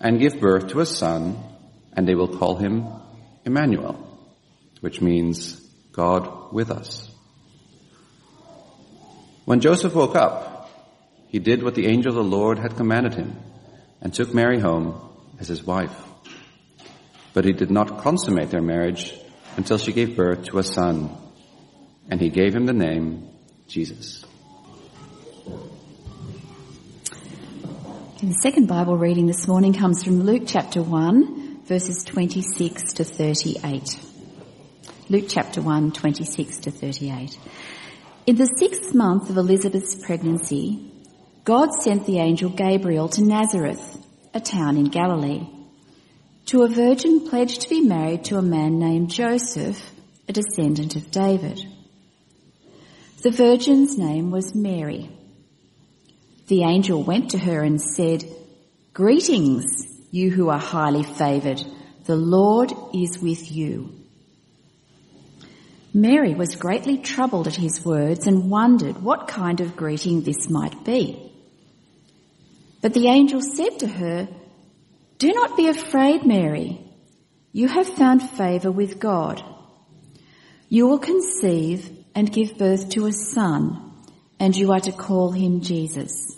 and give birth to a son, and they will call him Emmanuel, which means God with us. When Joseph woke up, he did what the angel of the Lord had commanded him and took Mary home as his wife. But he did not consummate their marriage until she gave birth to a son, and he gave him the name Jesus. And the second Bible reading this morning comes from Luke chapter 1, verses 26 to 38. Luke chapter 1, 26 to 38. In the sixth month of Elizabeth's pregnancy, God sent the angel Gabriel to Nazareth, a town in Galilee, to a virgin pledged to be married to a man named Joseph, a descendant of David. The virgin's name was Mary. The angel went to her and said, Greetings, you who are highly favored. The Lord is with you. Mary was greatly troubled at his words and wondered what kind of greeting this might be. But the angel said to her, Do not be afraid, Mary. You have found favour with God. You will conceive and give birth to a son, and you are to call him Jesus.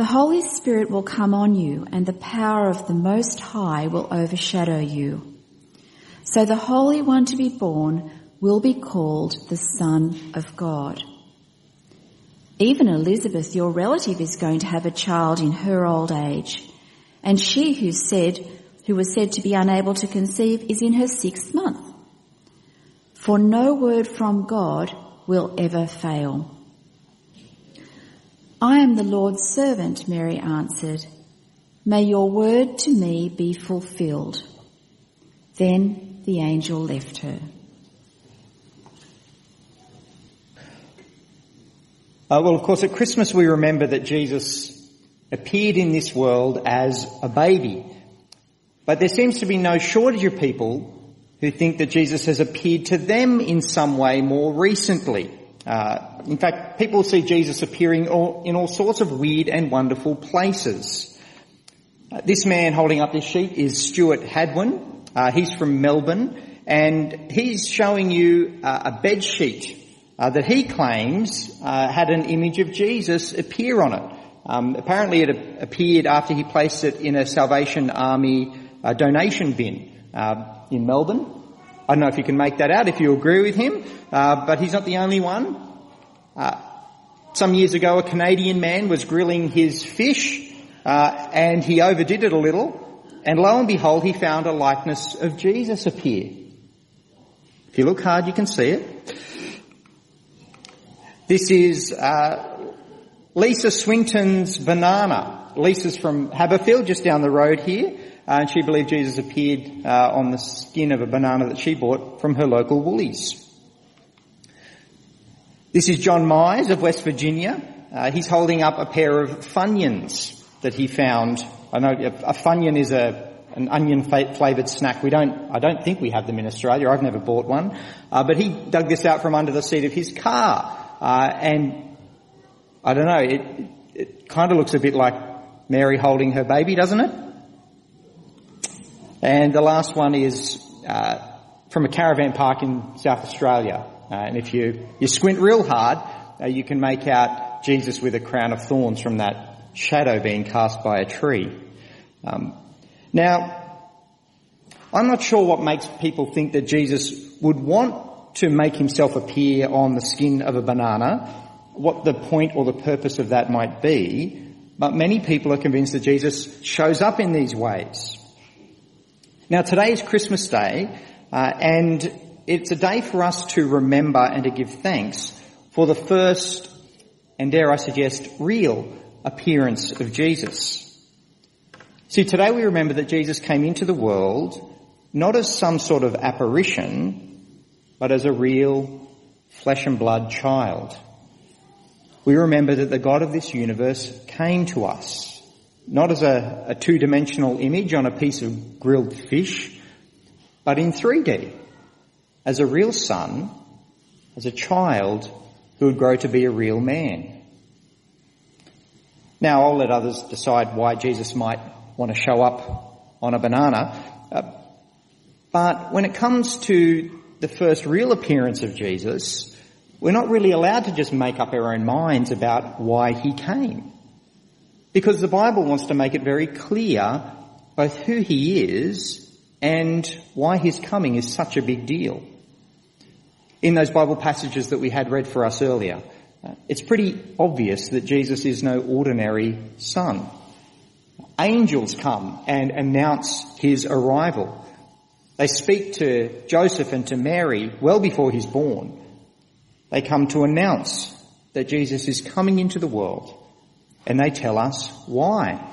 the Holy Spirit will come on you and the power of the Most High will overshadow you. So the Holy One to be born will be called the Son of God. Even Elizabeth, your relative, is going to have a child in her old age. And she who said, who was said to be unable to conceive is in her sixth month. For no word from God will ever fail. I am the Lord's servant, Mary answered. May your word to me be fulfilled. Then the angel left her. Uh, well, of course, at Christmas we remember that Jesus appeared in this world as a baby. But there seems to be no shortage of people who think that Jesus has appeared to them in some way more recently. Uh, in fact, people see Jesus appearing all, in all sorts of weird and wonderful places. Uh, this man holding up this sheet is Stuart Hadwin. Uh, he's from Melbourne, and he's showing you uh, a bed sheet uh, that he claims had an image of Jesus appear on it. Um, apparently, it appeared after he placed it in a Salvation Army donation bin in Melbourne. I don't know if you can make that out, if you agree with him, uh, but he's not the only one. Uh, some years ago, a Canadian man was grilling his fish, uh, and he overdid it a little, and lo and behold, he found a likeness of Jesus appear. If you look hard, you can see it. This is uh, Lisa Swinton's banana. Lisa's from Haberfield, just down the road here. Uh, and she believed Jesus appeared uh, on the skin of a banana that she bought from her local Woolies. This is John Myers of West Virginia. Uh, he's holding up a pair of Funyuns that he found. I know a Funyun is a an onion flavoured snack. We don't, I don't think we have them in Australia. I've never bought one. Uh, but he dug this out from under the seat of his car. Uh, and I don't know, it, it kind of looks a bit like Mary holding her baby, doesn't it? And the last one is uh, from a caravan park in South Australia. Uh, and if you, you squint real hard, uh, you can make out Jesus with a crown of thorns from that shadow being cast by a tree. Um, now, I'm not sure what makes people think that Jesus would want to make himself appear on the skin of a banana, what the point or the purpose of that might be, but many people are convinced that Jesus shows up in these ways. Now today is Christmas Day, uh, and it's a day for us to remember and to give thanks for the first, and dare I suggest, real appearance of Jesus. See, today we remember that Jesus came into the world not as some sort of apparition, but as a real flesh and blood child. We remember that the God of this universe came to us, not as a, a two-dimensional image on a piece of grilled fish, but in 3D, as a real son, as a child who would grow to be a real man. Now I'll let others decide why Jesus might want to show up on a banana. Uh, but when it comes to the first real appearance of Jesus, we're not really allowed to just make up our own minds about why he came. Because the Bible wants to make it very clear both who he is and why his coming is such a big deal. In those Bible passages that we had read for us earlier, uh, it's pretty obvious that Jesus is no ordinary son angels come and announce his arrival. They speak to Joseph and to Mary well before he's born. They come to announce that Jesus is coming into the world and they tell us why.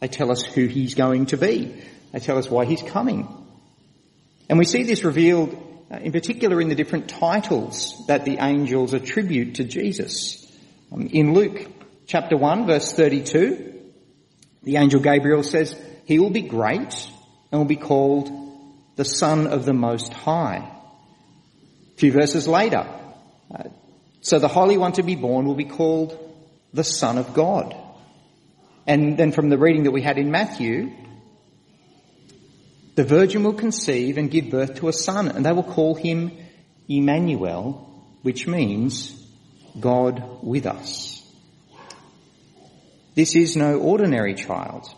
They tell us who he's going to be. They tell us why he's coming. And we see this revealed uh, in particular in the different titles that the angels attribute to Jesus. Um, in Luke chapter 1 verse 32, the angel Gabriel says, he will be great and will be called the Son of the Most High. A few verses later, uh, so the Holy One to be born will be called the Son of God. And then from the reading that we had in Matthew, the Virgin will conceive and give birth to a son, and they will call him Emmanuel, which means God with us. This is no ordinary child.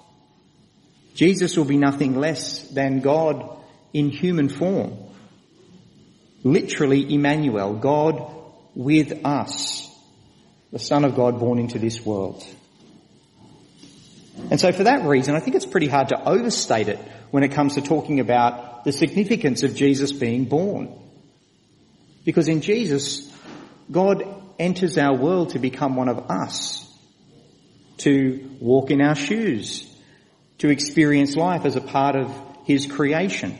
Jesus will be nothing less than God in human form. Literally Emmanuel, God with us, the Son of God born into this world. And so for that reason, I think it's pretty hard to overstate it when it comes to talking about the significance of Jesus being born. Because in Jesus, God enters our world to become one of us to walk in our shoes, to experience life as a part of His creation.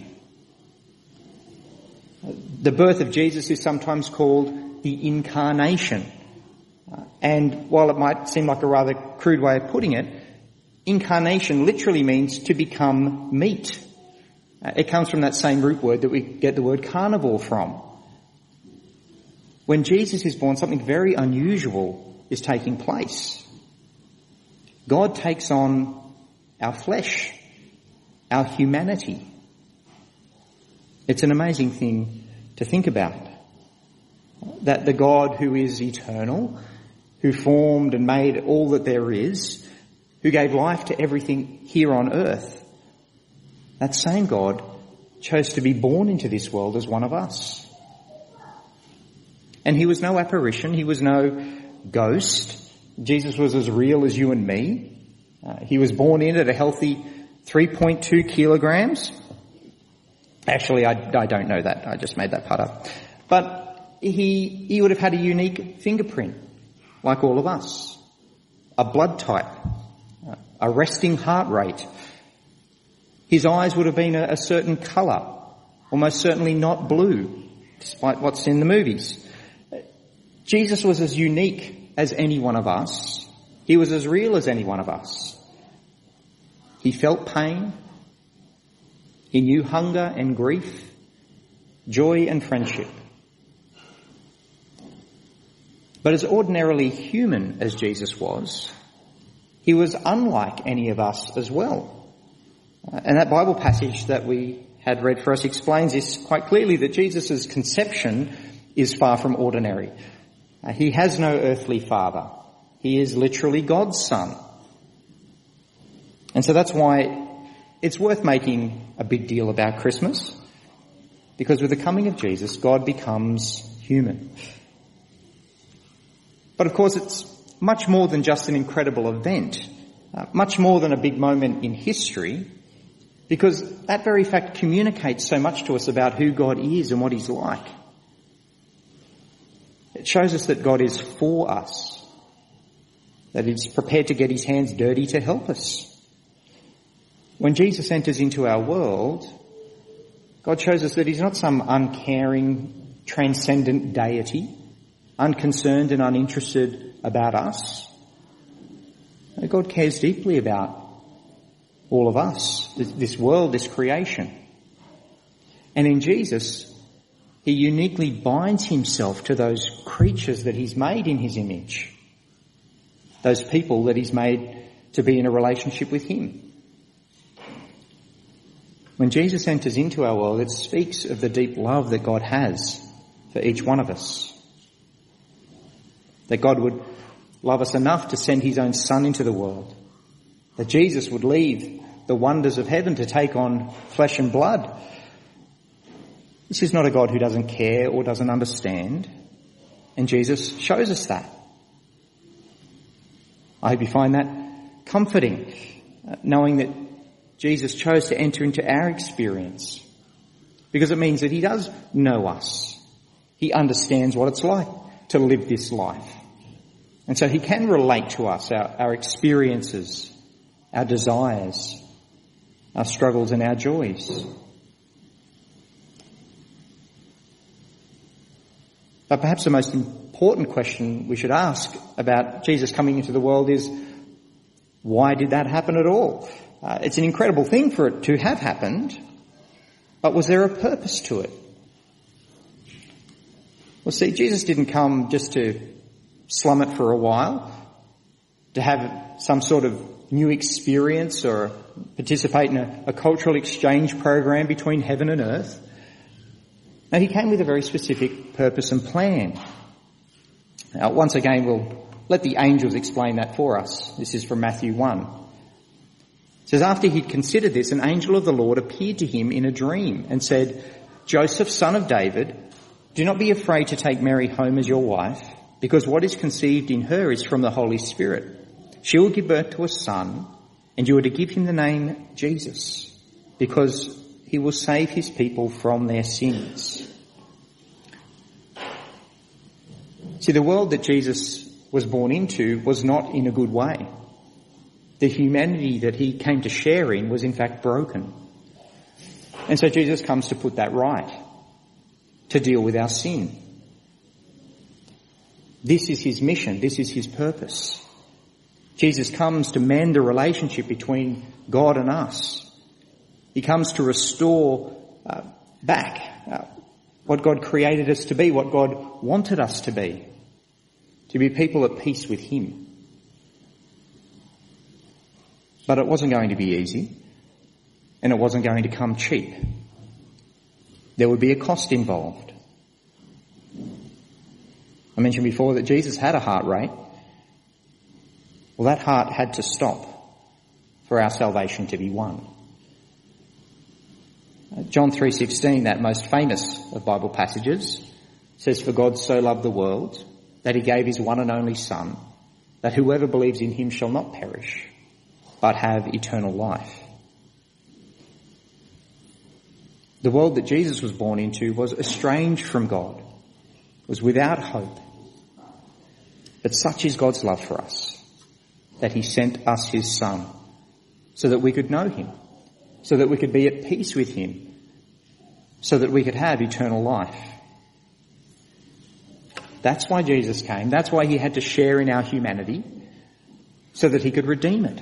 The birth of Jesus is sometimes called the incarnation. And while it might seem like a rather crude way of putting it, incarnation literally means to become meat. Uh, it comes from that same root word that we get the word carnivore from. When Jesus is born, something very unusual is taking place. God takes on our flesh, our humanity. It's an amazing thing to think about. That the God who is eternal, who formed and made all that there is, who gave life to everything here on earth, that same God chose to be born into this world as one of us. And he was no apparition, he was no ghost, Jesus was as real as you and me. Uh, he was born in at a healthy 3.2 kilograms. Actually, I, I, don't know that. I just made that part up. But he, he would have had a unique fingerprint, like all of us. A blood type. A resting heart rate. His eyes would have been a, certain colour. Almost certainly not blue, despite what's in the movies. Jesus was as unique as any one of us. He was as real as any one of us. He felt pain. He knew hunger and grief, joy and friendship. But as ordinarily human as Jesus was, he was unlike any of us as well. Uh, and that Bible passage that we had read for us explains this quite clearly that Jesus' conception is far from ordinary. Uh, he has no earthly father. He is literally God's son. And so that's why it's worth making a big deal about Christmas. Because with the coming of Jesus, God becomes human. But of course it's much more than just an incredible event. Uh, much more than a big moment in history. Because that very fact communicates so much to us about who God is and what He's like. It shows us that God is for us. That He's prepared to get His hands dirty to help us. When Jesus enters into our world, God shows us that He's not some uncaring, transcendent deity, unconcerned and uninterested about us. God cares deeply about all of us, this world, this creation. And in Jesus, He uniquely binds Himself to those creatures that He's made in His image. Those people that He's made to be in a relationship with Him. When Jesus enters into our world, it speaks of the deep love that God has for each one of us. That God would love us enough to send his own son into the world. That Jesus would leave the wonders of heaven to take on flesh and blood. This is not a God who doesn't care or doesn't understand. And Jesus shows us that. I hope you find that comforting, uh, knowing that Jesus chose to enter into our experience because it means that he does know us. He understands what it's like to live this life. And so he can relate to us, our, our experiences, our desires, our struggles and our joys. But perhaps the most important question we should ask about Jesus coming into the world is, why did that happen at all? Uh, it's an incredible thing for it to have happened, but was there a purpose to it? Well, see, Jesus didn't come just to slum it for a while, to have some sort of new experience or participate in a, a cultural exchange program between heaven and earth. Now he came with a very specific purpose and plan. Now, once again, we'll let the angels explain that for us. This is from Matthew 1 It says, after he'd considered this, an angel of the Lord appeared to him in a dream and said, Joseph, son of David, do not be afraid to take Mary home as your wife, because what is conceived in her is from the Holy Spirit. She will give birth to a son, and you are to give him the name Jesus, because he will save his people from their sins. See, the world that Jesus was born into was not in a good way the humanity that he came to share in was in fact broken. And so Jesus comes to put that right, to deal with our sin. This is his mission, this is his purpose. Jesus comes to mend the relationship between God and us. He comes to restore uh, back uh, what God created us to be, what God wanted us to be, to be people at peace with Him. But it wasn't going to be easy, and it wasn't going to come cheap. There would be a cost involved. I mentioned before that Jesus had a heart rate. Well, that heart had to stop for our salvation to be won. John 3:16, that most famous of Bible passages, says for God so loved the world that he gave his one and only son that whoever believes in him shall not perish but have eternal life. The world that Jesus was born into was estranged from God, was without hope. But such is God's love for us, that he sent us his son, so that we could know him, so that we could be at peace with him, so that we could have eternal life. That's why Jesus came. That's why he had to share in our humanity, so that he could redeem it.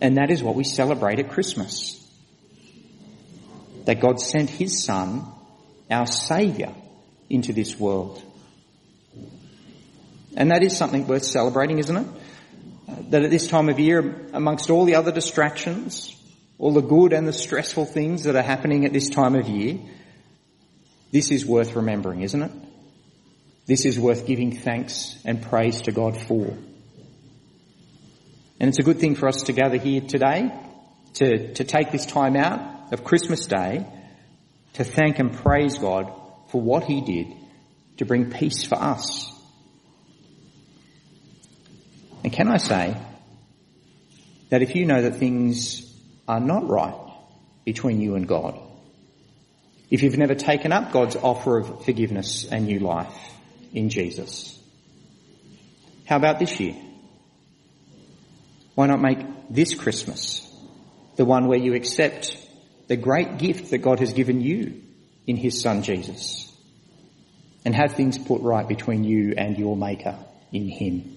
And that is what we celebrate at Christmas. that God sent his son, our saviour, into this world. And that is something worth celebrating, isn't it? Uh, that at this time of year, amongst all the other distractions, all the good and the stressful things that are happening at this time of year, this is worth remembering, isn't it? This is worth giving thanks and praise to God for. And it's a good thing for us to gather here today, to, to take this time out of Christmas Day, to thank and praise God for what He did to bring peace for us. And can I say that if you know that things are not right between you and God, if you've never taken up God's offer of forgiveness and new life in Jesus, how about this year? Why not make this Christmas the one where you accept the great gift that God has given you in His Son Jesus and have things put right between you and your Maker in Him?